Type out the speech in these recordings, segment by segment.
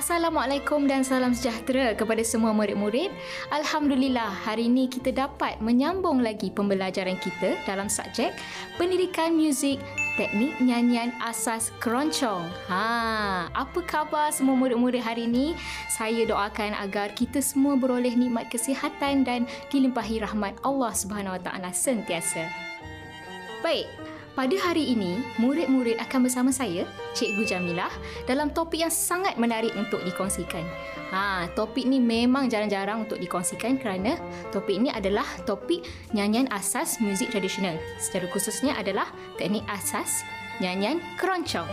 Assalamualaikum dan salam sejahtera kepada semua murid-murid. Alhamdulillah, hari ini kita dapat menyambung lagi pembelajaran kita dalam subjek Pendidikan Muzik Teknik Nyanyian Asas Keroncong. Ha, apa khabar semua murid-murid hari ini? Saya doakan agar kita semua beroleh nikmat kesihatan dan dilimpahi rahmat Allah Subhanahu Wa Taala sentiasa. Baik, pada hari ini, murid-murid akan bersama saya, Cikgu Jamilah, dalam topik yang sangat menarik untuk dikongsikan. Ha, topik ni memang jarang-jarang untuk dikongsikan kerana topik ini adalah topik nyanyian asas muzik tradisional. Secara khususnya adalah teknik asas nyanyian keroncong.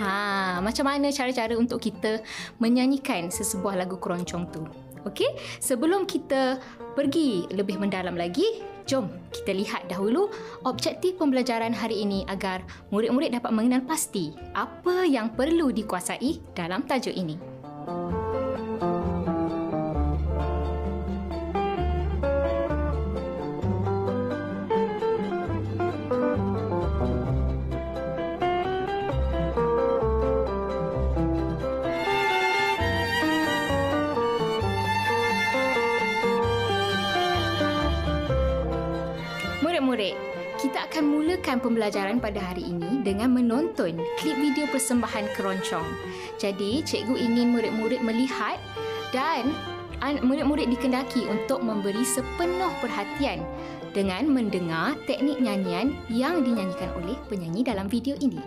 Ha, macam mana cara-cara untuk kita menyanyikan sesebuah lagu keroncong tu? Okey, sebelum kita pergi lebih mendalam lagi, jom kita lihat dahulu objektif pembelajaran hari ini agar murid-murid dapat mengenal pasti apa yang perlu dikuasai dalam tajuk ini. Akan mulakan pembelajaran pada hari ini dengan menonton klip video persembahan keroncong. Jadi, cikgu ingin murid-murid melihat dan murid-murid dikendaki untuk memberi sepenuh perhatian dengan mendengar teknik nyanyian yang dinyanyikan oleh penyanyi dalam video ini.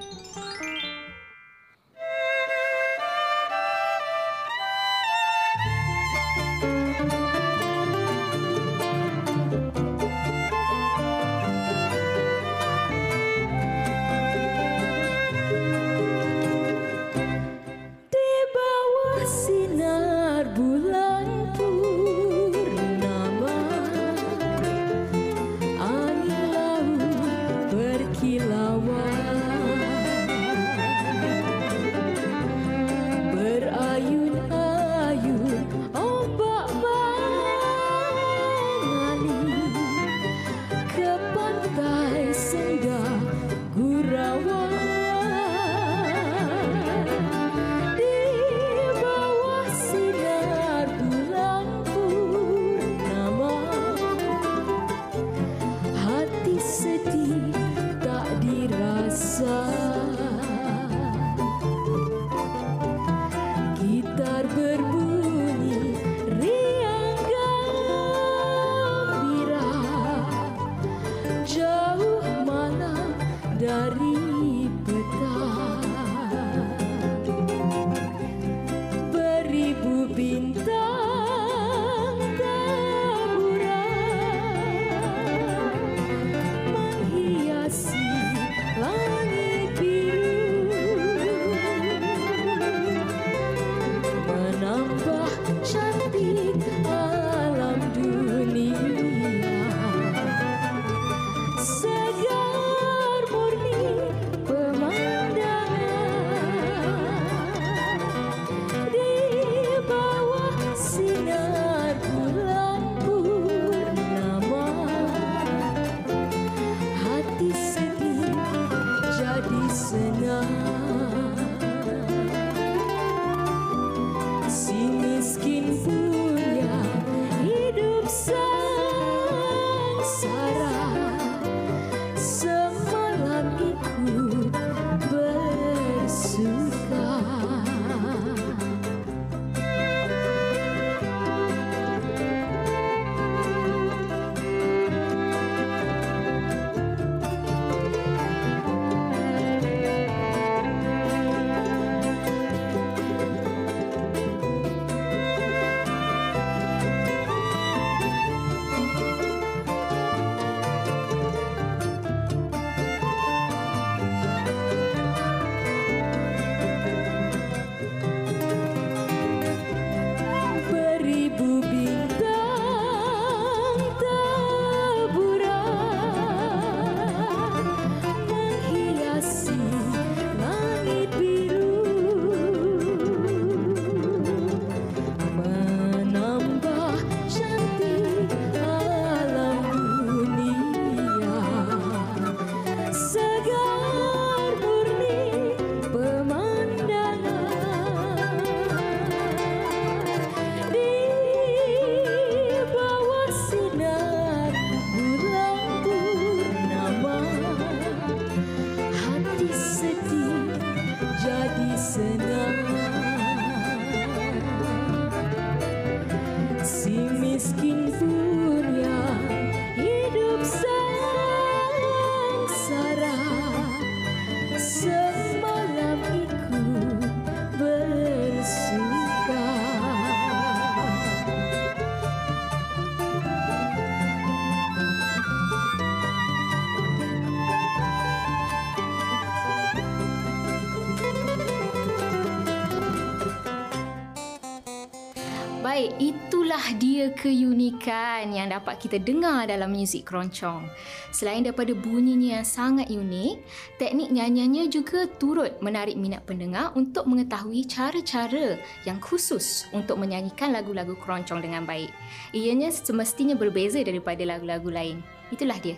Itulah dia keunikan yang dapat kita dengar dalam muzik keroncong. Selain daripada bunyinya yang sangat unik, teknik nyanyiannya juga turut menarik minat pendengar untuk mengetahui cara-cara yang khusus untuk menyanyikan lagu-lagu keroncong dengan baik. Ianya semestinya berbeza daripada lagu-lagu lain. Itulah dia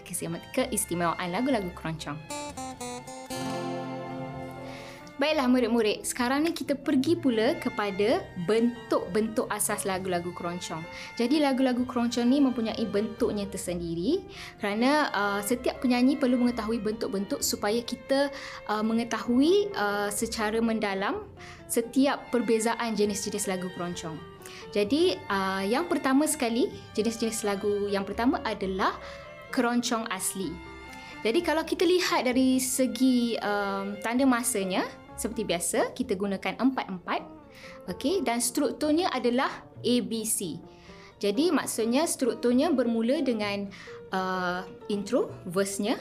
keistimewaan lagu-lagu keroncong. Baiklah murid-murid, sekarang ni kita pergi pula kepada bentuk-bentuk asas lagu-lagu keroncong. Jadi lagu-lagu keroncong ni mempunyai bentuknya tersendiri kerana uh, setiap penyanyi perlu mengetahui bentuk-bentuk supaya kita uh, mengetahui uh, secara mendalam setiap perbezaan jenis-jenis lagu keroncong. Jadi uh, yang pertama sekali, jenis-jenis lagu yang pertama adalah keroncong asli. Jadi kalau kita lihat dari segi um, tanda masanya, seperti biasa, kita gunakan empat-empat. Okey, dan strukturnya adalah ABC. Jadi maksudnya strukturnya bermula dengan uh, intro, verse-nya.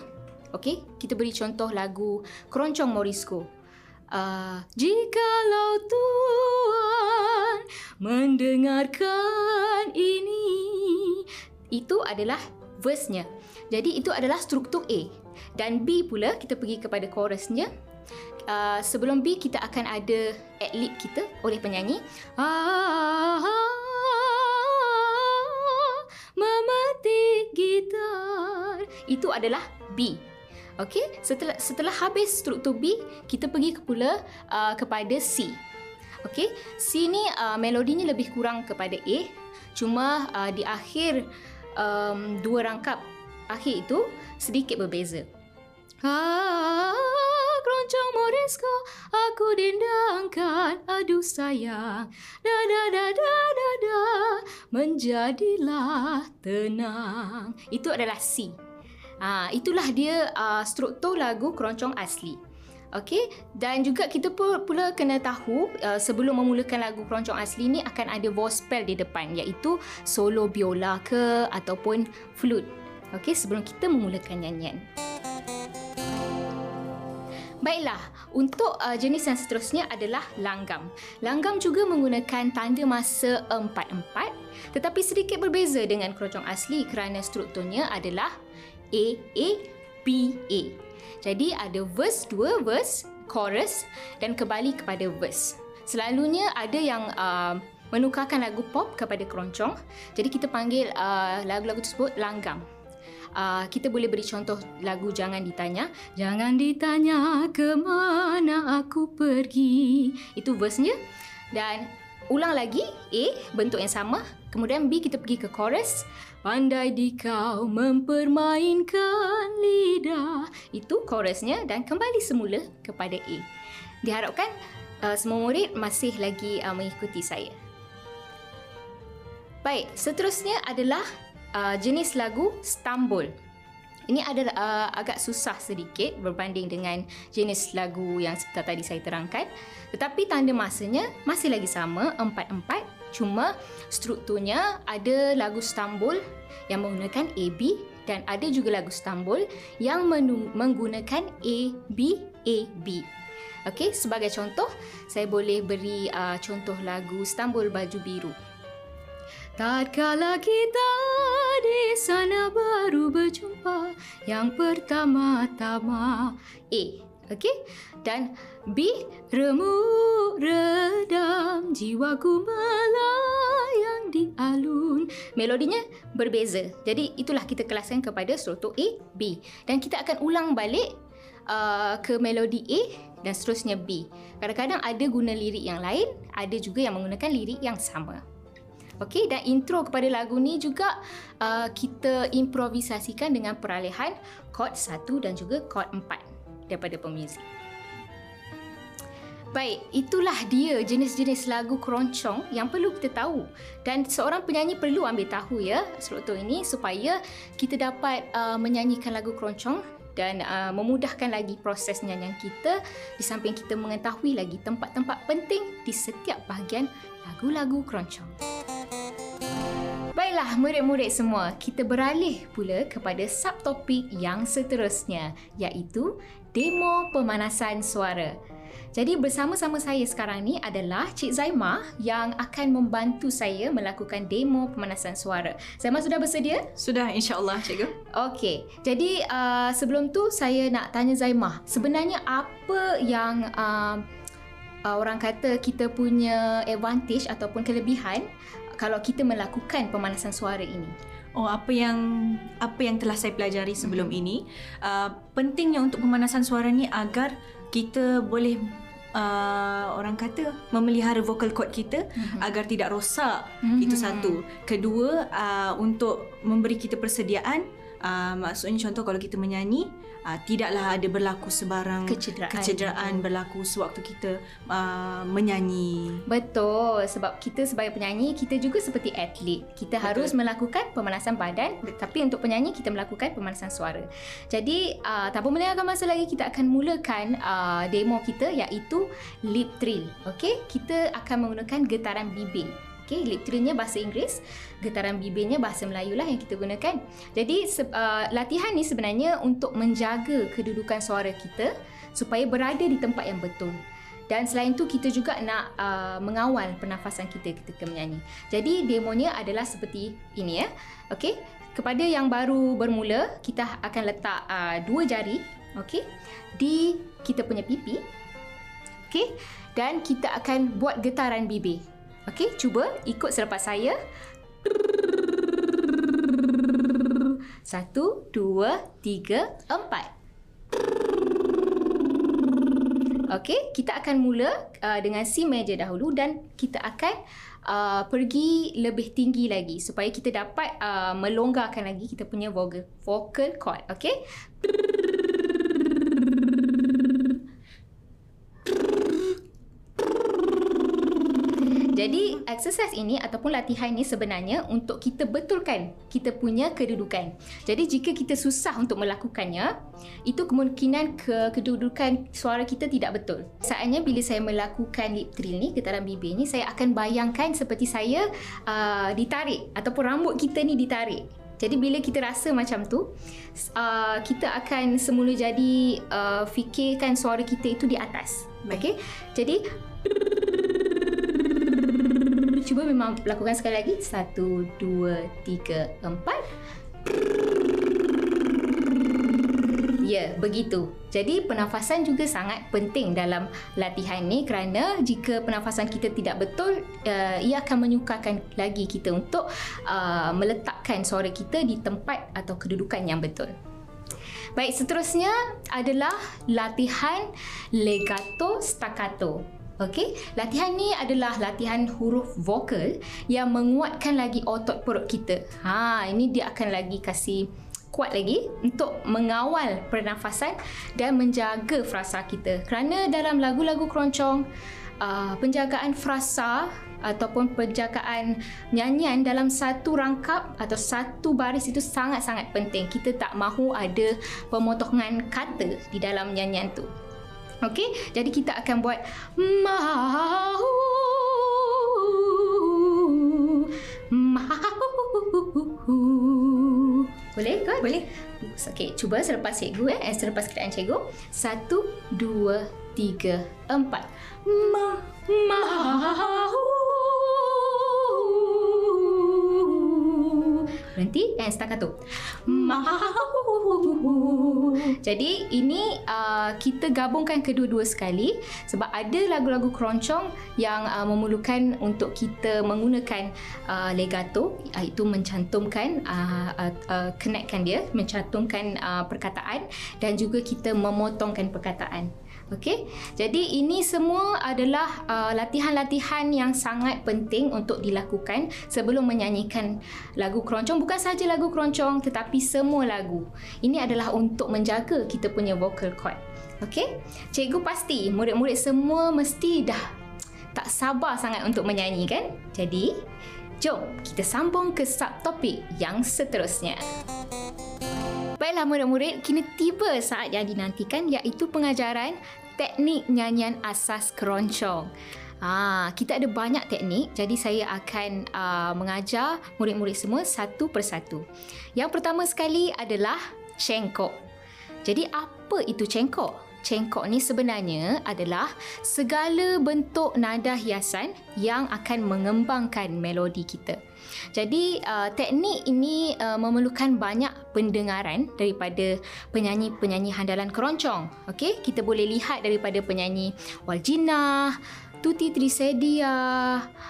Okey, kita beri contoh lagu Keroncong Morisco. Uh, Jikalau Tuhan mendengarkan ini, itu adalah verse-nya. Jadi itu adalah struktur A. Dan B pula kita pergi kepada chorus-nya uh, sebelum B kita akan ada ad-lib kita oleh penyanyi. Ah, memetik gitar. Itu adalah B. Okey, setelah setelah habis struktur B, kita pergi ke pula uh, kepada C. Okey, C ni uh, melodinya lebih kurang kepada A. Cuma uh, di akhir um, dua rangkap akhir itu sedikit berbeza. Ah, keroncong morisco aku dendangkan. Aduh sayang. Da da da da da da. Menjadilah tenang. Itu adalah C. Ha, itulah dia uh, struktur lagu keroncong asli. Okey? Dan juga kita pula kena tahu uh, sebelum memulakan lagu keroncong asli ni akan ada vospel di depan iaitu solo biola ke ataupun flute. Okey? Sebelum kita memulakan nyanyian. Baiklah, untuk uh, jenis yang seterusnya adalah langgam. Langgam juga menggunakan tanda masa 4-4 tetapi sedikit berbeza dengan keroncong asli kerana strukturnya adalah A-A-B-A. Jadi ada verse, dua verse, chorus dan kembali kepada verse. Selalunya ada yang uh, menukarkan lagu pop kepada keroncong. Jadi kita panggil uh, lagu-lagu tersebut langgam uh, kita boleh beri contoh lagu Jangan Ditanya. Jangan ditanya ke mana aku pergi. Itu verse-nya. Dan ulang lagi A, bentuk yang sama. Kemudian B, kita pergi ke chorus. Pandai di kau mempermainkan lidah. Itu chorusnya dan kembali semula kepada A. Diharapkan uh, semua murid masih lagi uh, mengikuti saya. Baik, seterusnya adalah uh, jenis lagu Stambul. Ini adalah uh, agak susah sedikit berbanding dengan jenis lagu yang tadi saya terangkan. Tetapi tanda masanya masih lagi sama, empat-empat. Cuma strukturnya ada lagu Stambul yang menggunakan AB dan ada juga lagu Stambul yang menggunakan AB, AB. Okey, sebagai contoh, saya boleh beri uh, contoh lagu Stambul Baju Biru. Tatkala kita di sana baru berjumpa yang pertama-tama A. Okey? Dan B. Remuk redam jiwaku melayang di alun. Melodinya berbeza. Jadi itulah kita kelaskan kepada struktur A, B. Dan kita akan ulang balik uh, ke melodi A dan seterusnya B. Kadang-kadang ada guna lirik yang lain, ada juga yang menggunakan lirik yang sama. Okey dan intro kepada lagu ni juga uh, kita improvisasikan dengan peralihan chord 1 dan juga chord 4 daripada pemuzik. Baik, itulah dia jenis-jenis lagu keroncong yang perlu kita tahu dan seorang penyanyi perlu ambil tahu ya struktur ini supaya kita dapat uh, menyanyikan lagu keroncong dan uh, memudahkan lagi proses nyanyian kita di samping kita mengetahui lagi tempat-tempat penting di setiap bahagian lagu-lagu keroncong. Baiklah murid-murid semua, kita beralih pula kepada subtopik yang seterusnya iaitu demo pemanasan suara. Jadi bersama-sama saya sekarang ni adalah Cik Zaimah yang akan membantu saya melakukan demo pemanasan suara. Zaimah sudah bersedia? Sudah insya-Allah cikgu. Okey. Jadi uh, sebelum tu saya nak tanya Zaimah, sebenarnya apa yang uh, uh, orang kata kita punya advantage ataupun kelebihan kalau kita melakukan pemanasan suara ini? Oh, apa yang apa yang telah saya pelajari sebelum mm-hmm. ini, uh, pentingnya untuk pemanasan suara ni agar kita boleh uh, orang kata memelihara vocal cord kita mm-hmm. agar tidak rosak. Mm-hmm. Itu satu. Kedua, uh, untuk memberi kita persediaan uh, maksudnya contoh kalau kita menyanyi uh, tidaklah ada berlaku sebarang kecederaan, kecederaan berlaku sewaktu kita uh, menyanyi. Betul sebab kita sebagai penyanyi kita juga seperti atlet. Kita Betul. harus melakukan pemanasan badan tapi untuk penyanyi kita melakukan pemanasan suara. Jadi uh, tanpa melengahkan masa lagi kita akan mulakan uh, demo kita iaitu lip trill. Okey, kita akan menggunakan getaran bibir. Okay, lip bahasa Inggeris, getaran bibirnya bahasa Melayu lah yang kita gunakan. Jadi uh, latihan ni sebenarnya untuk menjaga kedudukan suara kita supaya berada di tempat yang betul. Dan selain tu kita juga nak uh, mengawal pernafasan kita ketika menyanyi. Jadi demonya adalah seperti ini ya. Okey. Kepada yang baru bermula, kita akan letak uh, dua jari, okey, di kita punya pipi. Okey. Dan kita akan buat getaran bibir. Okey, cuba ikut selepas saya. Satu, dua, tiga, empat. Okey, kita akan mula uh, dengan C major dahulu dan kita akan uh, pergi lebih tinggi lagi supaya kita dapat uh, melonggarkan lagi kita punya vocal vocal. Okey. Jadi exercise ini ataupun latihan ini sebenarnya untuk kita betulkan kita punya kedudukan. Jadi jika kita susah untuk melakukannya, itu kemungkinan ke kedudukan suara kita tidak betul. Saatnya bila saya melakukan lip trill ni, getaran bibir ni, saya akan bayangkan seperti saya uh, ditarik ataupun rambut kita ni ditarik. Jadi bila kita rasa macam tu, uh, kita akan semula jadi uh, fikirkan suara kita itu di atas. Okey. Jadi cuba memang lakukan sekali lagi. Satu, dua, tiga, empat. Ya, begitu. Jadi pernafasan juga sangat penting dalam latihan ni kerana jika pernafasan kita tidak betul, uh, ia akan menyukarkan lagi kita untuk uh, meletakkan suara kita di tempat atau kedudukan yang betul. Baik, seterusnya adalah latihan legato staccato. Okey, latihan ni adalah latihan huruf vokal yang menguatkan lagi otot perut kita. Ha, ini dia akan lagi kasih kuat lagi untuk mengawal pernafasan dan menjaga frasa kita. Kerana dalam lagu-lagu keroncong, uh, penjagaan frasa ataupun penjagaan nyanyian dalam satu rangkap atau satu baris itu sangat-sangat penting. Kita tak mahu ada pemotongan kata di dalam nyanyian tu. Okey, jadi kita akan buat mahu mahu. Boleh kan? Boleh. Okey, cuba selepas cikgu eh, selepas kiraan cikgu. Satu, dua, tiga, empat. Ma mahu. Berhenti and staccato. Jadi ini uh, kita gabungkan kedua-dua sekali sebab ada lagu-lagu keroncong yang uh, memerlukan untuk kita menggunakan uh, legato iaitu mencantumkan uh, uh, uh, connectkan dia, mencantumkan uh, perkataan dan juga kita memotongkan perkataan. Okey. Jadi ini semua adalah uh, latihan-latihan yang sangat penting untuk dilakukan sebelum menyanyikan lagu keroncong bukan sahaja lagu keroncong tetapi semua lagu. Ini adalah untuk menjaga kita punya vocal cord. Okey. Cikgu pasti murid-murid semua mesti dah tak sabar sangat untuk menyanyi kan? Jadi, jom kita sambung ke subtopik yang seterusnya. Baiklah murid-murid, kini tiba saat yang dinantikan iaitu pengajaran teknik nyanyian asas keroncong. Ah, kita ada banyak teknik, jadi saya akan uh, mengajar murid-murid semua satu persatu. Yang pertama sekali adalah cengkok. Jadi apa itu cengkok? cengkok ni sebenarnya adalah segala bentuk nada hiasan yang akan mengembangkan melodi kita. Jadi uh, teknik ini uh, memerlukan banyak pendengaran daripada penyanyi-penyanyi handalan keroncong. Okey, kita boleh lihat daripada penyanyi Waljina, Tuti Trisedia,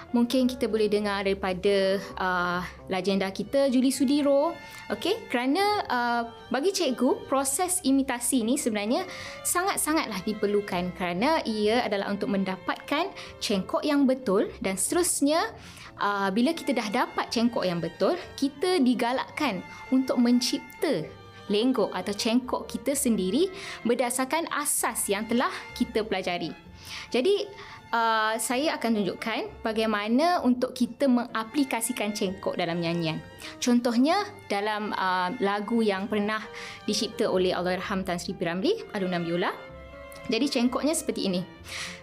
mungkin kita boleh dengar daripada uh, legenda kita Julie Sudiro. Okey, kerana uh, bagi cikgu proses imitasi ni sebenarnya sangat-sangatlah diperlukan kerana ia adalah untuk mendapatkan cengkok yang betul dan seterusnya uh, bila kita dah dapat cengkok yang betul, kita digalakkan untuk mencipta lenggok atau cengkok kita sendiri berdasarkan asas yang telah kita pelajari. Jadi uh, saya akan tunjukkan bagaimana untuk kita mengaplikasikan cengkok dalam nyanyian. Contohnya dalam uh, lagu yang pernah dicipta oleh Allahyarham Tan Sri Piramli, alunan biola. Jadi cengkoknya seperti ini.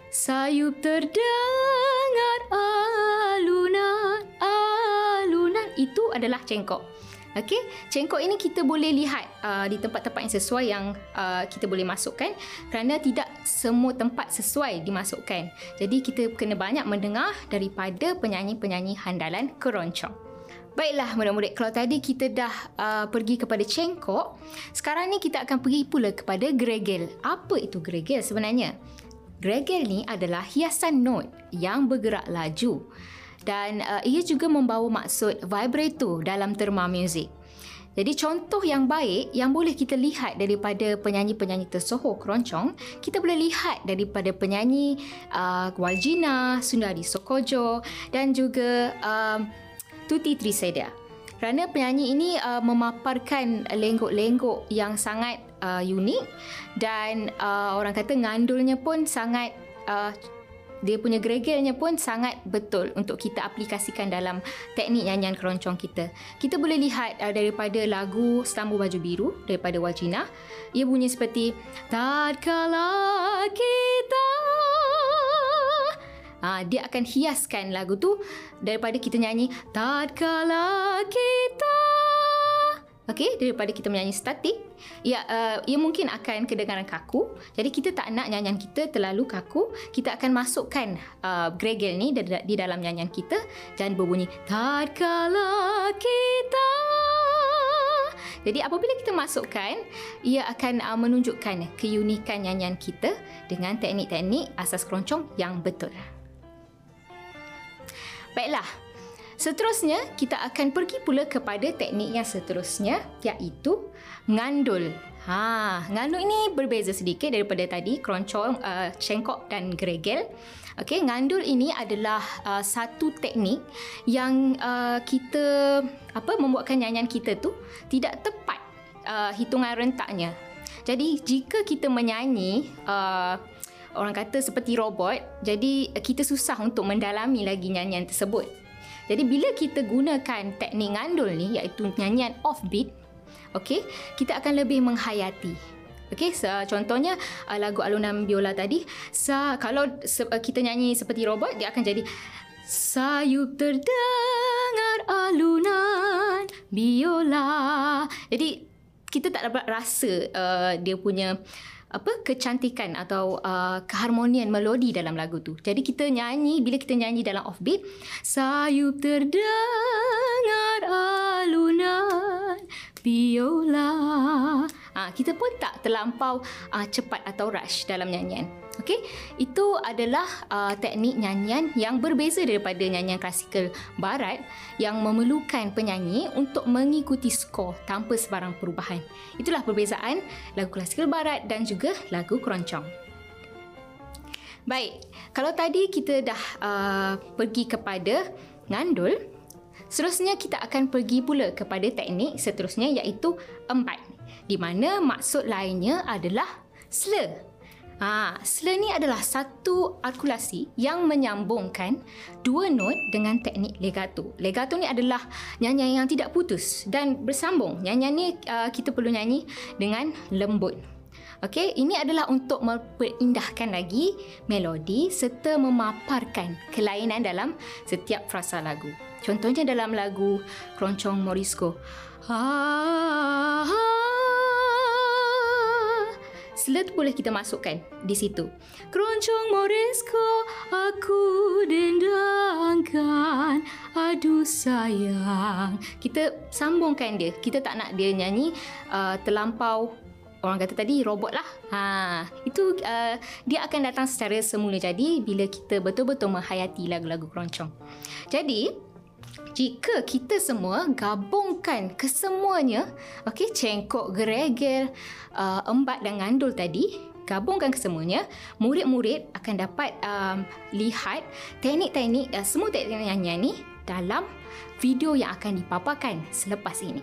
Sayup terdengar alunan, alunan. Itu adalah cengkok. Okey, cengkok ini kita boleh lihat uh, di tempat-tempat yang sesuai yang uh, kita boleh masukkan kerana tidak semua tempat sesuai dimasukkan. Jadi kita kena banyak mendengar daripada penyanyi-penyanyi handalan keroncong. Baiklah murid-murid, kalau tadi kita dah uh, pergi kepada cengkok, sekarang ni kita akan pergi pula kepada gregel. Apa itu gregel sebenarnya? Gregel ni adalah hiasan not yang bergerak laju dan uh, ia juga membawa maksud vibrato dalam terma muzik. Jadi contoh yang baik yang boleh kita lihat daripada penyanyi-penyanyi tersohor keroncong, kita boleh lihat daripada penyanyi uh, Waljina, Sundari Sokojo dan juga uh, Tuti Triseda. Kerana penyanyi ini uh, memaparkan lenggok-lenggok yang sangat uh, unik dan uh, orang kata ngandulnya pun sangat uh, dia punya gregelnya pun sangat betul untuk kita aplikasikan dalam teknik nyanyian keroncong kita. Kita boleh lihat uh, daripada lagu Setambu Baju Biru daripada Waljina. Ia bunyi seperti Tatkala kita Ha, dia akan hiaskan lagu tu daripada kita nyanyi Tatkala kita Okey, daripada kita menyanyi statik, ya uh, ia mungkin akan kedengaran kaku. Jadi kita tak nak nyanyian kita terlalu kaku. Kita akan masukkan uh, gregel ni di dalam nyanyian kita dan berbunyi tatkala kita. Jadi apabila kita masukkan, ia akan uh, menunjukkan keunikan nyanyian kita dengan teknik-teknik asas keroncong yang betul. Baiklah, Seterusnya, kita akan pergi pula kepada teknik yang seterusnya iaitu ngandul. Ha, ngandul ini berbeza sedikit daripada tadi keroncong, uh, cengkok dan gregel. Okey, ngandul ini adalah uh, satu teknik yang uh, kita apa membuatkan nyanyian kita tu tidak tepat uh, hitungan rentaknya. Jadi, jika kita menyanyi uh, orang kata seperti robot, jadi kita susah untuk mendalami lagi nyanyian tersebut. Jadi bila kita gunakan teknik ngandul ni iaitu nyanyian offbeat, okey, kita akan lebih menghayati. Okey, so, contohnya uh, lagu alunan biola tadi, sa kalau se- uh, kita nyanyi seperti robot dia akan jadi sayup terdengar alunan biola. Jadi kita tak dapat rasa uh, dia punya apa kecantikan atau uh, keharmonian melodi dalam lagu tu. Jadi kita nyanyi bila kita nyanyi dalam offbeat, sayup terdengar alunan biola. Ha, kita pun tak terlampau uh, cepat atau rush dalam nyanyian. Okey, itu adalah uh, teknik nyanyian yang berbeza daripada nyanyian klasikal barat yang memerlukan penyanyi untuk mengikuti skor tanpa sebarang perubahan. Itulah perbezaan lagu klasikal barat dan juga lagu keroncong. Baik, kalau tadi kita dah uh, pergi kepada ngandul, seterusnya kita akan pergi pula kepada teknik seterusnya iaitu empat di mana maksud lainnya adalah slur Ha, slur ni adalah satu artikulasi yang menyambungkan dua not dengan teknik legato. Legato ni adalah nyanyian yang tidak putus dan bersambung. Nyanyian ni uh, kita perlu nyanyi dengan lembut. Okey, ini adalah untuk memperindahkan lagi melodi serta memaparkan kelainan dalam setiap frasa lagu. Contohnya dalam lagu Keroncong Morisco. Ha, ha, Sela tu boleh kita masukkan di situ. Keroncong Morisco aku dendangkan aduh sayang. Kita sambungkan dia. Kita tak nak dia nyanyi uh, terlampau orang kata tadi robot lah. Ha, itu uh, dia akan datang secara semula jadi bila kita betul-betul menghayati lagu-lagu keroncong. Jadi jika kita semua gabungkan kesemuanya, okey, cengkok, geregel, uh, embat dan ngandul tadi, gabungkan kesemuanya, murid-murid akan dapat um, lihat teknik-teknik, uh, semua teknik nyanyian ni dalam video yang akan dipaparkan selepas ini.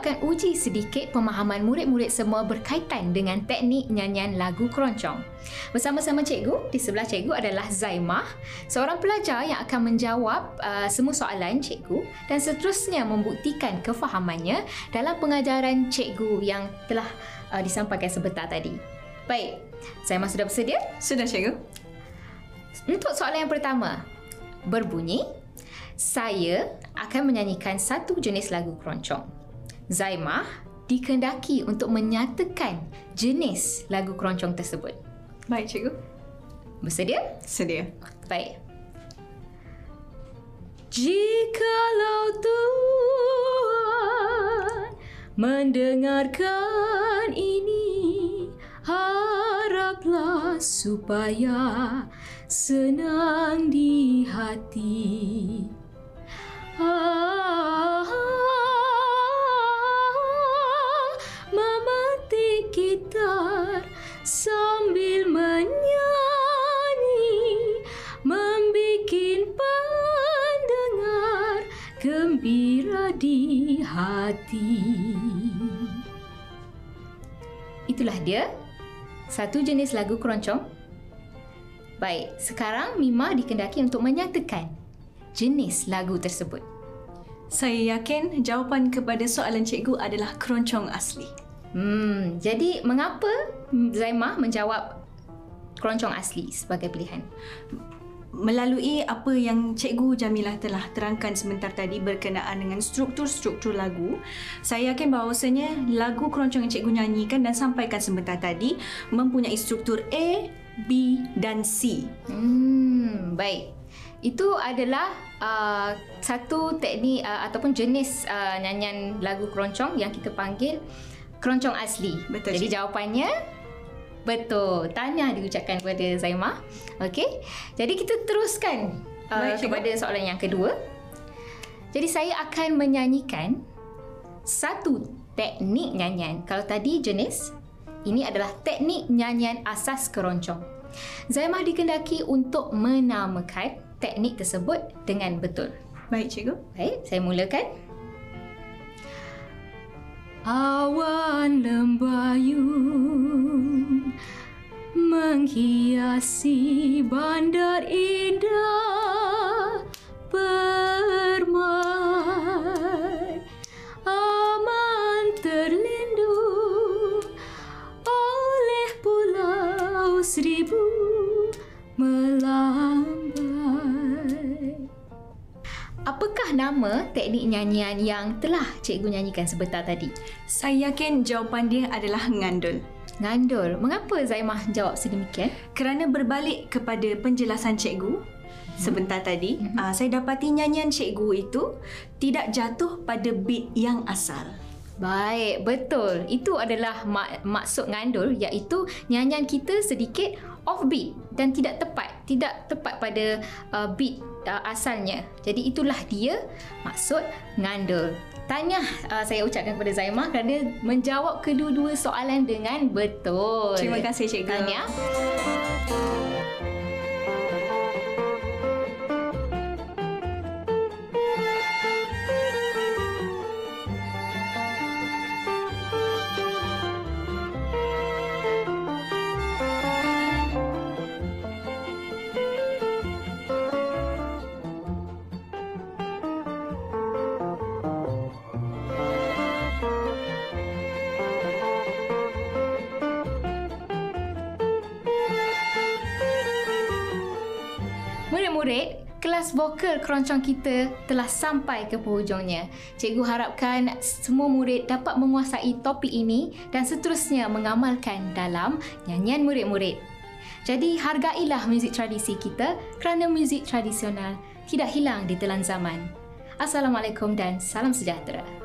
Akan uji sedikit pemahaman murid-murid semua berkaitan dengan teknik nyanyian lagu keroncong. Bersama-sama cikgu, di sebelah cikgu adalah Zaimah, seorang pelajar yang akan menjawab uh, semua soalan cikgu dan seterusnya membuktikan kefahamannya dalam pengajaran cikgu yang telah uh, disampaikan sebentar tadi. Baik, Zaimah sudah bersedia? Sudah cikgu? Untuk soalan yang pertama, berbunyi, saya akan menyanyikan satu jenis lagu keroncong. Zaimah dikendaki untuk menyatakan jenis lagu keroncong tersebut. Baik cikgu. Bersedia? Sedia. Baik. Jikalau Tuhan mendengarkan ini, haraplah supaya senang di hati. Ah, memetik gitar sambil menyanyi membikin pendengar gembira di hati. Itulah dia satu jenis lagu keroncong. Baik, sekarang Mima dikendaki untuk menyatakan jenis lagu tersebut. Saya yakin jawapan kepada soalan cikgu adalah keroncong asli. Hmm, jadi mengapa Zaimah menjawab keroncong asli sebagai pilihan? Melalui apa yang Cikgu Jamilah telah terangkan sebentar tadi berkenaan dengan struktur-struktur lagu, saya yakin bahawasanya lagu keroncong yang Cikgu nyanyikan dan sampaikan sebentar tadi mempunyai struktur A, B dan C. Hmm, baik. Itu adalah uh, satu teknik uh, ataupun jenis uh, nyanyian lagu keroncong yang kita panggil keroncong asli. Betul, Jadi Cik. jawapannya betul. Tanya diucapkan kepada Zaimah. Okey. Jadi kita teruskan uh, Baik, Cikgu. kepada soalan yang kedua. Jadi saya akan menyanyikan satu teknik nyanyian. Kalau tadi jenis, ini adalah teknik nyanyian asas keroncong. Zaimah dikendaki untuk menamakan teknik tersebut dengan betul. Baik Cikgu. Baik, saya mulakan. Awan lembayung menghiasi bandar indah permai aman terlindung oleh pulau seribu melambai Apakah nama teknik nyanyian yang telah cikgu nyanyikan sebentar tadi? Saya yakin jawapan dia adalah ngandul. Ngandul. Mengapa Zaimah jawab sedemikian? Kerana berbalik kepada penjelasan cikgu, sebentar tadi, uh, saya dapati nyanyian cikgu itu tidak jatuh pada beat yang asal. Baik, betul. Itu adalah mak- maksud ngandul iaitu nyanyian kita sedikit offbeat dan tidak tepat, tidak tepat pada uh, beat uh, asalnya. Jadi itulah dia maksud ngandul. Tanya uh, saya ucapkan kepada Zaimah kerana menjawab kedua-dua soalan dengan betul. Terima kasih cikgu. Tanya. Vokal keroncong kita telah sampai ke penghujungnya. Cikgu harapkan semua murid dapat menguasai topik ini dan seterusnya mengamalkan dalam nyanyian murid-murid. Jadi hargailah muzik tradisi kita kerana muzik tradisional tidak hilang di telan zaman. Assalamualaikum dan salam sejahtera.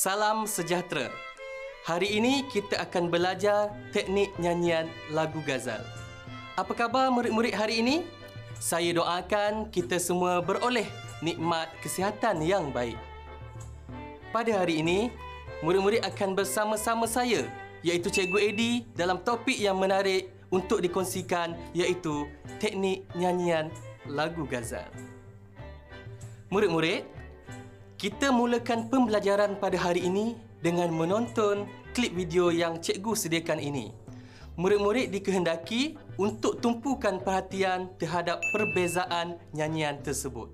Salam sejahtera. Hari ini kita akan belajar teknik nyanyian lagu gazal. Apa khabar murid-murid hari ini? Saya doakan kita semua beroleh nikmat kesihatan yang baik. Pada hari ini, murid-murid akan bersama-sama saya iaitu Cikgu Edi dalam topik yang menarik untuk dikongsikan iaitu teknik nyanyian lagu gazal. Murid-murid, kita mulakan pembelajaran pada hari ini dengan menonton klip video yang cikgu sediakan ini. Murid-murid dikehendaki untuk tumpukan perhatian terhadap perbezaan nyanyian tersebut.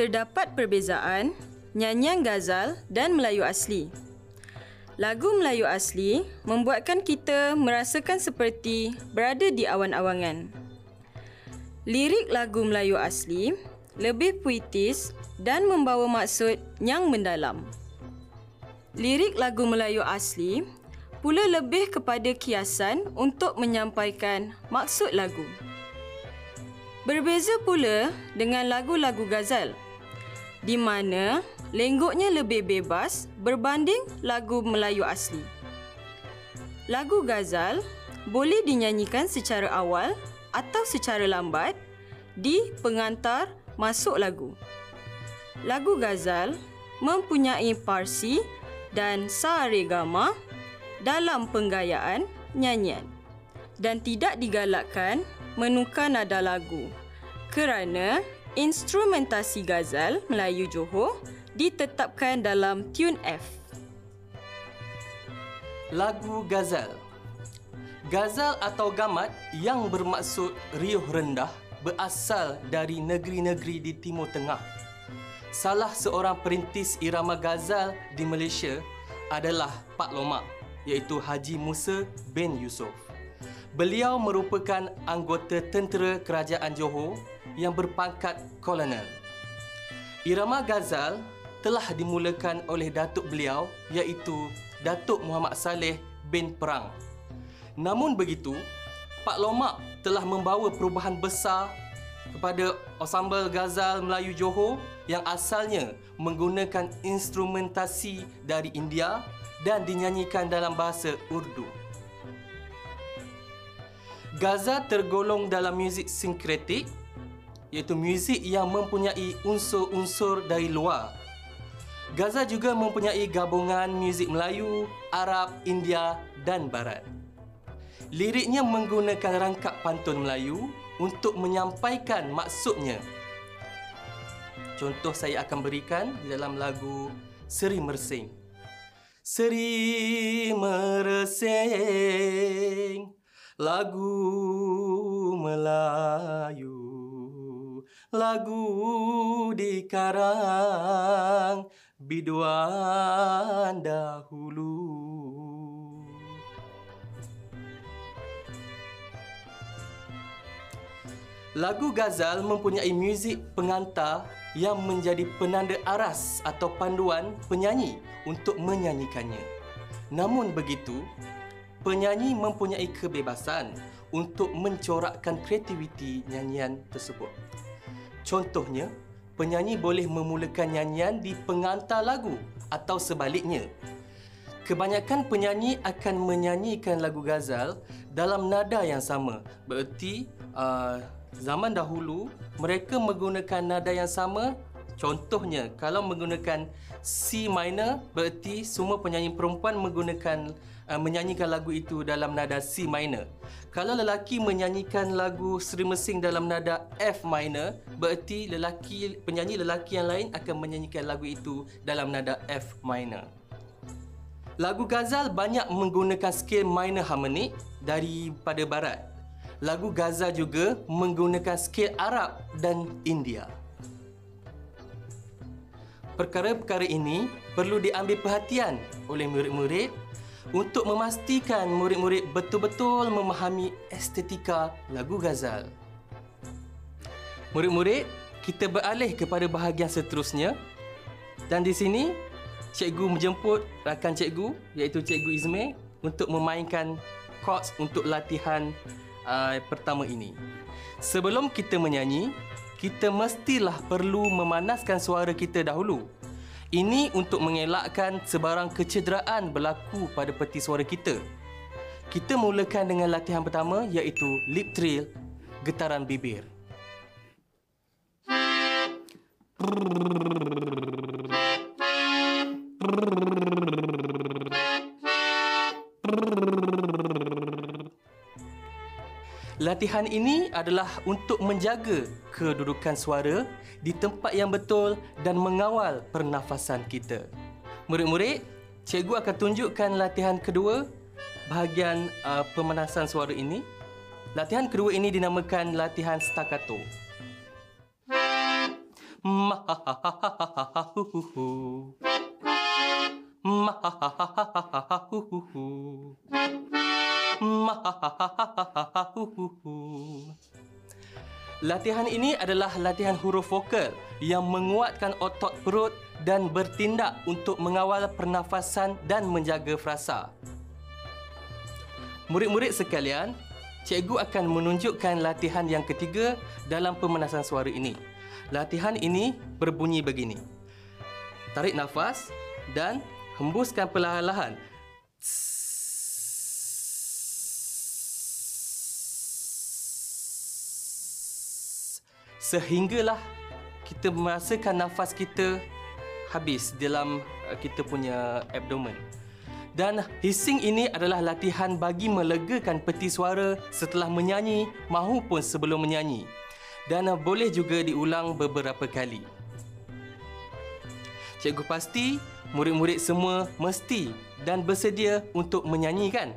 Terdapat perbezaan nyanyian Ghazal dan Melayu asli. Lagu Melayu asli membuatkan kita merasakan seperti berada di awan-awangan. Lirik lagu Melayu asli lebih puitis dan membawa maksud yang mendalam. Lirik lagu Melayu asli pula lebih kepada kiasan untuk menyampaikan maksud lagu. Berbeza pula dengan lagu-lagu Ghazal di mana lenggoknya lebih bebas berbanding lagu Melayu asli. Lagu Ghazal boleh dinyanyikan secara awal atau secara lambat di pengantar masuk lagu. Lagu Ghazal mempunyai parsi dan saregama dalam penggayaan nyanyian dan tidak digalakkan menukar nada lagu kerana instrumentasi gazal Melayu Johor ditetapkan dalam tune F. Lagu Gazal Gazal atau gamat yang bermaksud riuh rendah berasal dari negeri-negeri di Timur Tengah. Salah seorang perintis irama Gazal di Malaysia adalah Pak Lomak iaitu Haji Musa bin Yusof. Beliau merupakan anggota tentera kerajaan Johor yang berpangkat kolonel. Irama Ghazal telah dimulakan oleh datuk beliau iaitu Datuk Muhammad Saleh bin Perang. Namun begitu, Pak Lomak telah membawa perubahan besar kepada ensemble Ghazal Melayu Johor yang asalnya menggunakan instrumentasi dari India dan dinyanyikan dalam bahasa Urdu. Gaza tergolong dalam muzik sinkretik iaitu muzik yang mempunyai unsur-unsur dari luar. Gaza juga mempunyai gabungan muzik Melayu, Arab, India dan Barat. Liriknya menggunakan rangkap pantun Melayu untuk menyampaikan maksudnya. Contoh saya akan berikan di dalam lagu Seri Mersing. Seri Mersing lagu Melayu lagu dikarang biduan dahulu Lagu Ghazal mempunyai muzik pengantar yang menjadi penanda aras atau panduan penyanyi untuk menyanyikannya. Namun begitu, penyanyi mempunyai kebebasan untuk mencorakkan kreativiti nyanyian tersebut. Contohnya, penyanyi boleh memulakan nyanyian di pengantar lagu atau sebaliknya. Kebanyakan penyanyi akan menyanyikan lagu Ghazal dalam nada yang sama. Bererti uh, zaman dahulu mereka menggunakan nada yang sama Contohnya, kalau menggunakan C minor, berarti semua penyanyi perempuan menggunakan uh, menyanyikan lagu itu dalam nada C minor. Kalau lelaki menyanyikan lagu Seri Mesing dalam nada F minor, berarti lelaki penyanyi lelaki yang lain akan menyanyikan lagu itu dalam nada F minor. Lagu Ghazal banyak menggunakan skil minor harmonik daripada barat. Lagu Ghazal juga menggunakan skil Arab dan India. Perkara-perkara ini perlu diambil perhatian oleh murid-murid untuk memastikan murid-murid betul-betul memahami estetika lagu Ghazal. Murid-murid, kita beralih kepada bahagian seterusnya dan di sini cikgu menjemput rakan cikgu iaitu cikgu Izmir untuk memainkan chords untuk latihan uh, pertama ini. Sebelum kita menyanyi, kita mestilah perlu memanaskan suara kita dahulu. Ini untuk mengelakkan sebarang kecederaan berlaku pada peti suara kita. Kita mulakan dengan latihan pertama iaitu lip trill, getaran bibir. Latihan ini adalah untuk menjaga kedudukan suara di tempat yang betul dan mengawal pernafasan kita. Murid-murid, cikgu akan tunjukkan latihan kedua bahagian uh, pemanasan suara ini. Latihan kedua ini dinamakan latihan staccato. Mahahahahahuhu. Mahahahahahuhu. Latihan ini adalah latihan huruf vokal yang menguatkan otot perut dan bertindak untuk mengawal pernafasan dan menjaga frasa. Murid-murid sekalian, cikgu akan menunjukkan latihan yang ketiga dalam pemanasan suara ini. Latihan ini berbunyi begini. Tarik nafas dan hembuskan perlahan-lahan. Sehinggalah kita merasakan nafas kita habis dalam uh, kita punya abdomen. Dan hissing ini adalah latihan bagi melegakan peti suara setelah menyanyi mahupun sebelum menyanyi. Dan uh, boleh juga diulang beberapa kali. Cikgu pasti murid-murid semua mesti dan bersedia untuk menyanyikan.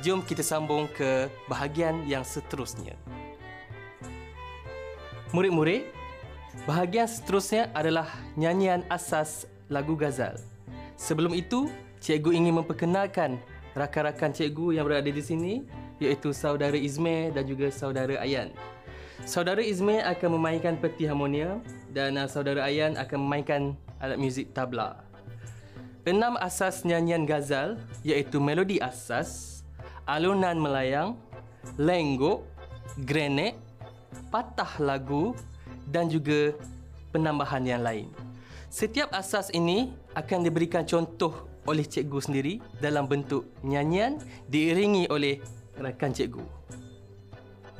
Jom kita sambung ke bahagian yang seterusnya. Murid-murid, bahagian seterusnya adalah nyanyian asas lagu Ghazal. Sebelum itu, cikgu ingin memperkenalkan rakan-rakan cikgu yang berada di sini iaitu saudara Izmir dan juga saudara Ayan. Saudara Izmir akan memainkan peti harmonium dan uh, saudara Ayan akan memainkan alat muzik tabla. Enam asas nyanyian Ghazal iaitu melodi asas, alunan melayang, lenggok, grenet, patah lagu dan juga penambahan yang lain. Setiap asas ini akan diberikan contoh oleh cikgu sendiri dalam bentuk nyanyian diiringi oleh rakan cikgu.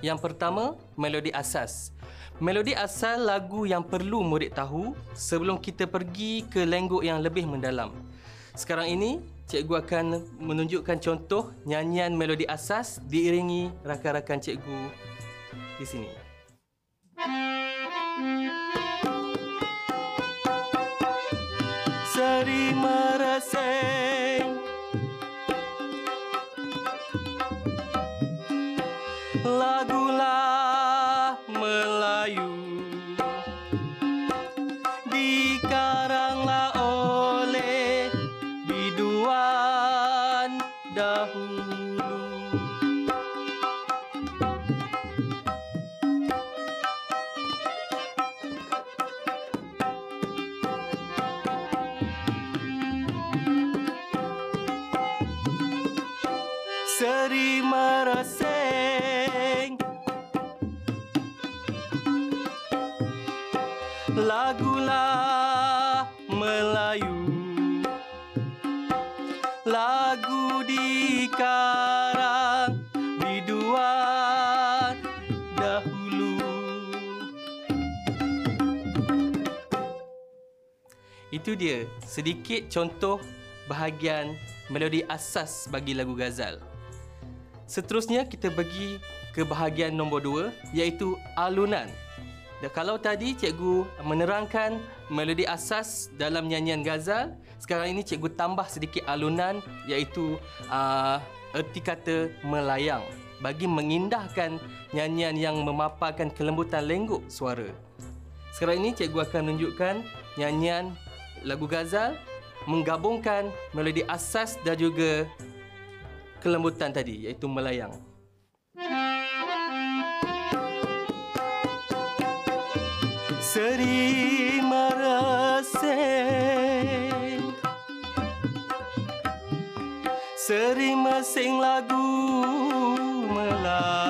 Yang pertama, melodi asas. Melodi asal lagu yang perlu murid tahu sebelum kita pergi ke lenggok yang lebih mendalam. Sekarang ini, cikgu akan menunjukkan contoh nyanyian melodi asas diiringi rakan-rakan cikgu di sini. Seri mereseng Itu dia sedikit contoh bahagian melodi asas bagi lagu Ghazal. Seterusnya kita pergi ke bahagian nombor dua iaitu alunan. Dan kalau tadi cikgu menerangkan melodi asas dalam nyanyian Ghazal, sekarang ini cikgu tambah sedikit alunan iaitu uh, erti kata melayang bagi mengindahkan nyanyian yang memaparkan kelembutan lenggok suara. Sekarang ini cikgu akan menunjukkan nyanyian lagu Ghazal menggabungkan melodi asas dan juga kelembutan tadi iaitu melayang. Seri mereseng Seri mesing lagu Melayu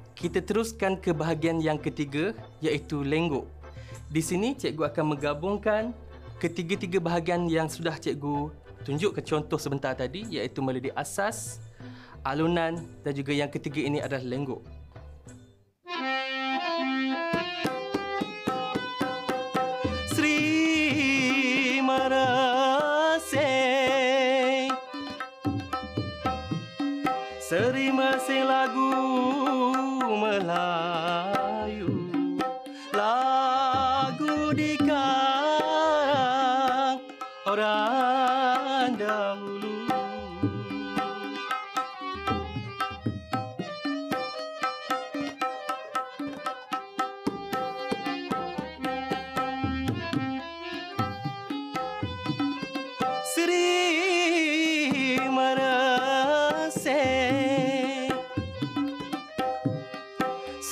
kita teruskan ke bahagian yang ketiga iaitu lenggok. Di sini cikgu akan menggabungkan ketiga-tiga bahagian yang sudah cikgu tunjuk ke contoh sebentar tadi iaitu melodi asas, alunan dan juga yang ketiga ini adalah lenggok. Melayu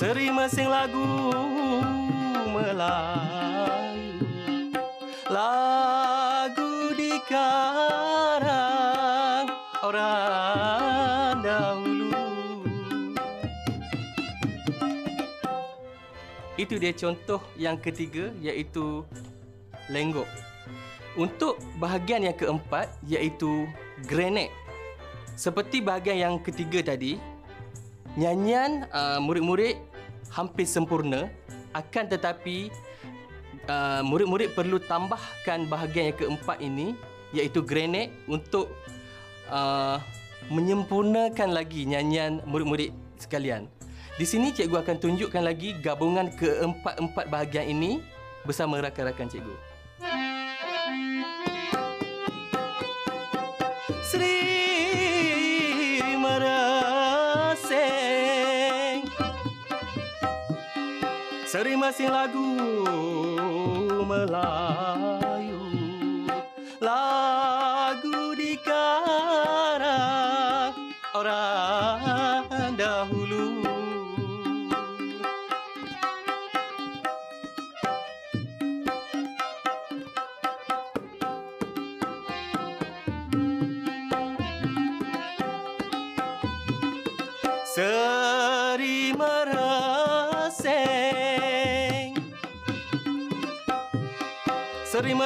Seri masing lagu Melayu Lagu dikarang orang dahulu Itu dia contoh yang ketiga iaitu lenggok. Untuk bahagian yang keempat iaitu grenade. Seperti bahagian yang ketiga tadi, nyanyian uh, murid-murid hampir sempurna akan tetapi uh, murid-murid perlu tambahkan bahagian yang keempat ini iaitu grenade untuk uh, menyempurnakan lagi nyanyian murid-murid sekalian. Di sini cikgu akan tunjukkan lagi gabungan keempat-empat bahagian ini bersama rakan-rakan cikgu. Seri masing lagu Melayu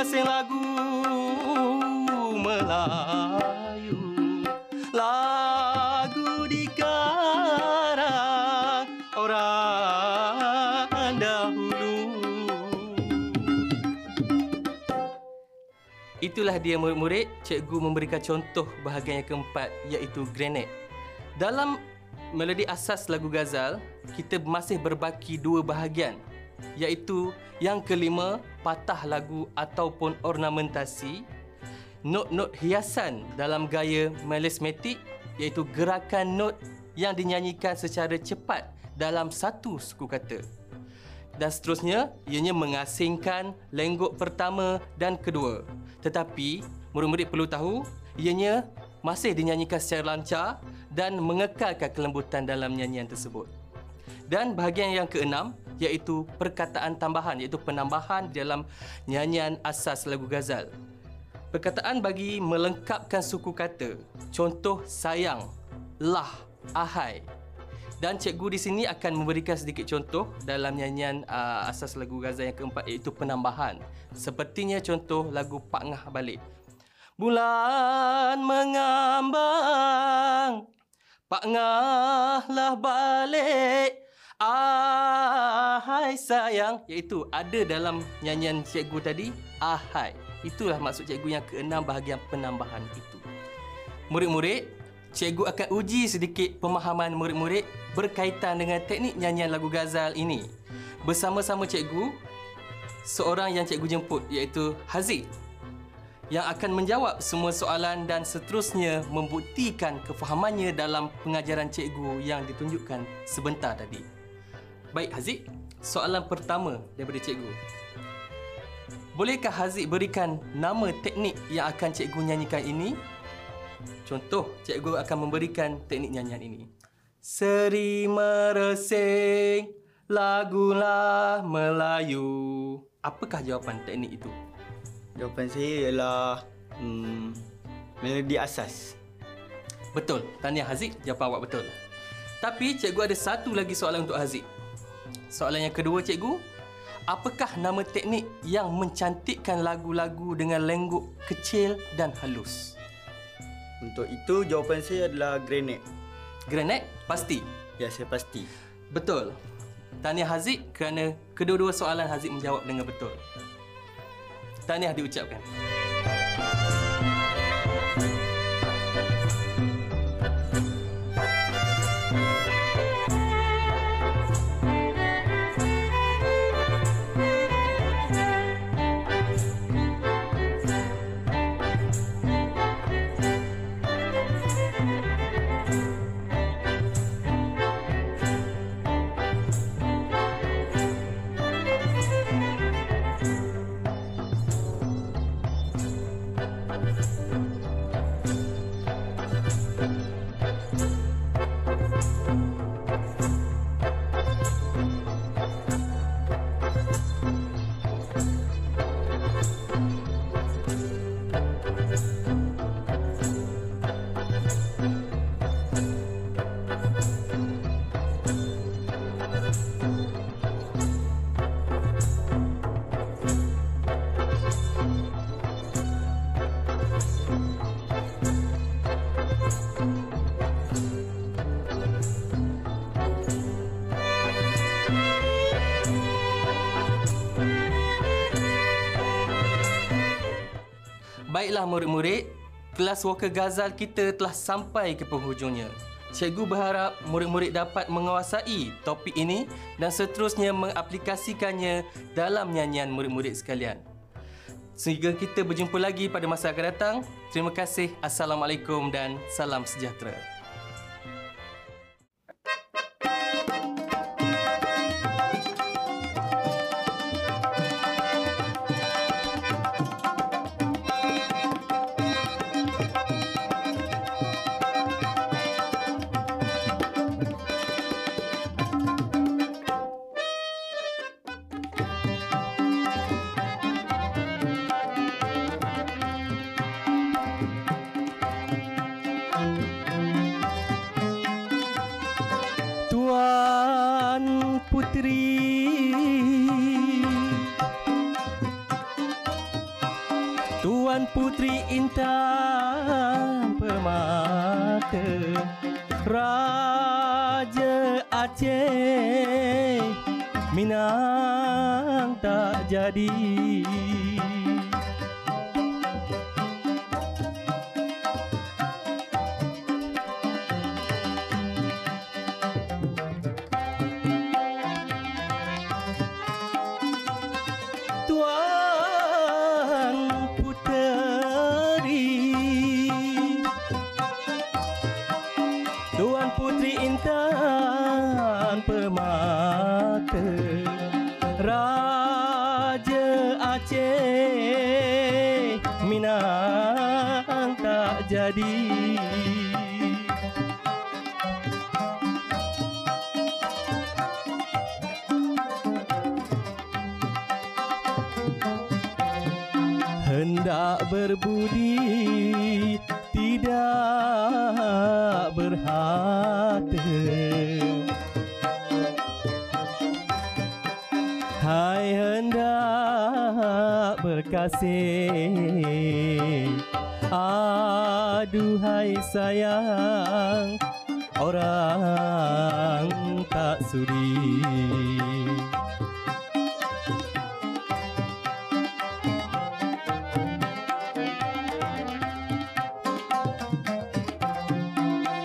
Masing lagu Melayu Lagu dikarang orang dahulu Itulah dia murid-murid, cikgu memberikan contoh bahagian yang keempat iaitu grenade. Dalam melodi asas lagu Ghazal, kita masih berbaki dua bahagian iaitu yang kelima, patah lagu ataupun ornamentasi, not-not hiasan dalam gaya melismatik iaitu gerakan not yang dinyanyikan secara cepat dalam satu suku kata. Dan seterusnya, ianya mengasingkan lenggok pertama dan kedua. Tetapi, murid-murid perlu tahu, ianya masih dinyanyikan secara lancar dan mengekalkan kelembutan dalam nyanyian tersebut. Dan bahagian yang keenam iaitu perkataan tambahan iaitu penambahan dalam nyanyian asas lagu Ghazal. Perkataan bagi melengkapkan suku kata. Contoh sayang, lah, ahai. Dan cikgu di sini akan memberikan sedikit contoh dalam nyanyian uh, asas lagu Ghazal yang keempat iaitu penambahan. Sepertinya contoh lagu Pak Ngah Balik. Bulan mengambang Pak Ngahlah balik Ahai sayang Iaitu ada dalam nyanyian cikgu tadi Ahai Itulah maksud cikgu yang keenam bahagian penambahan itu Murid-murid Cikgu akan uji sedikit pemahaman murid-murid berkaitan dengan teknik nyanyian lagu Ghazal ini. Bersama-sama cikgu, seorang yang cikgu jemput iaitu Haziq yang akan menjawab semua soalan dan seterusnya membuktikan kefahamannya dalam pengajaran cikgu yang ditunjukkan sebentar tadi. Baik Haziq, soalan pertama daripada cikgu. Bolehkah Haziq berikan nama teknik yang akan cikgu nyanyikan ini? Contoh, cikgu akan memberikan teknik nyanyian ini. Seri meresing, lagulah Melayu. Apakah jawapan teknik itu? Jawapan saya ialah hmm, melodi asas. Betul. Tahniah Haziq, jawapan awak betul. Tapi cikgu ada satu lagi soalan untuk Haziq. Soalan yang kedua cikgu, apakah nama teknik yang mencantikkan lagu-lagu dengan lenggok kecil dan halus? Untuk itu jawapan saya adalah grenade. Granat? Pasti. Ya, saya pasti. Betul. Tahniah Haziq kerana kedua-dua soalan Haziq menjawab dengan betul. Tahniah diucapkan. Baiklah murid-murid, kelas Walker Ghazal kita telah sampai ke penghujungnya. Cikgu berharap murid-murid dapat menguasai topik ini dan seterusnya mengaplikasikannya dalam nyanyian murid-murid sekalian. Sehingga kita berjumpa lagi pada masa akan datang. Terima kasih. Assalamualaikum dan salam sejahtera. Tuan Putri Intan Permata Raja Aceh Minang tak jadi sayang Orang tak sudi.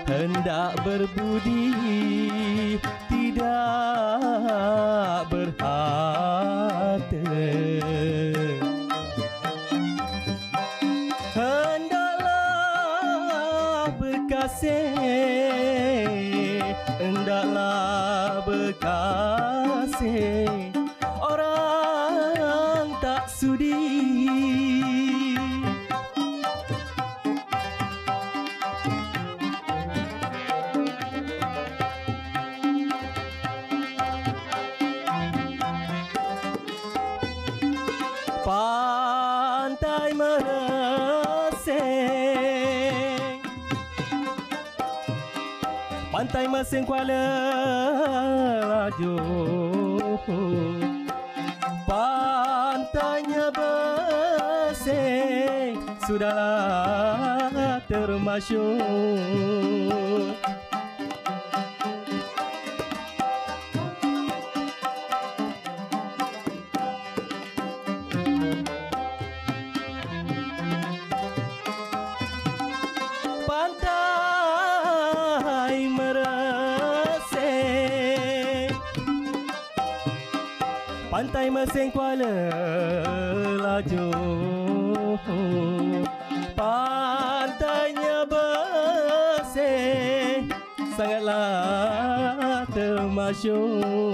Hendak berbudi tidak berharta Mersing Kuala Laju Pantainya bersih Sudahlah termasyur Pantai Mersing Kuala Laju. Pantainya bersih Sangatlah termasyur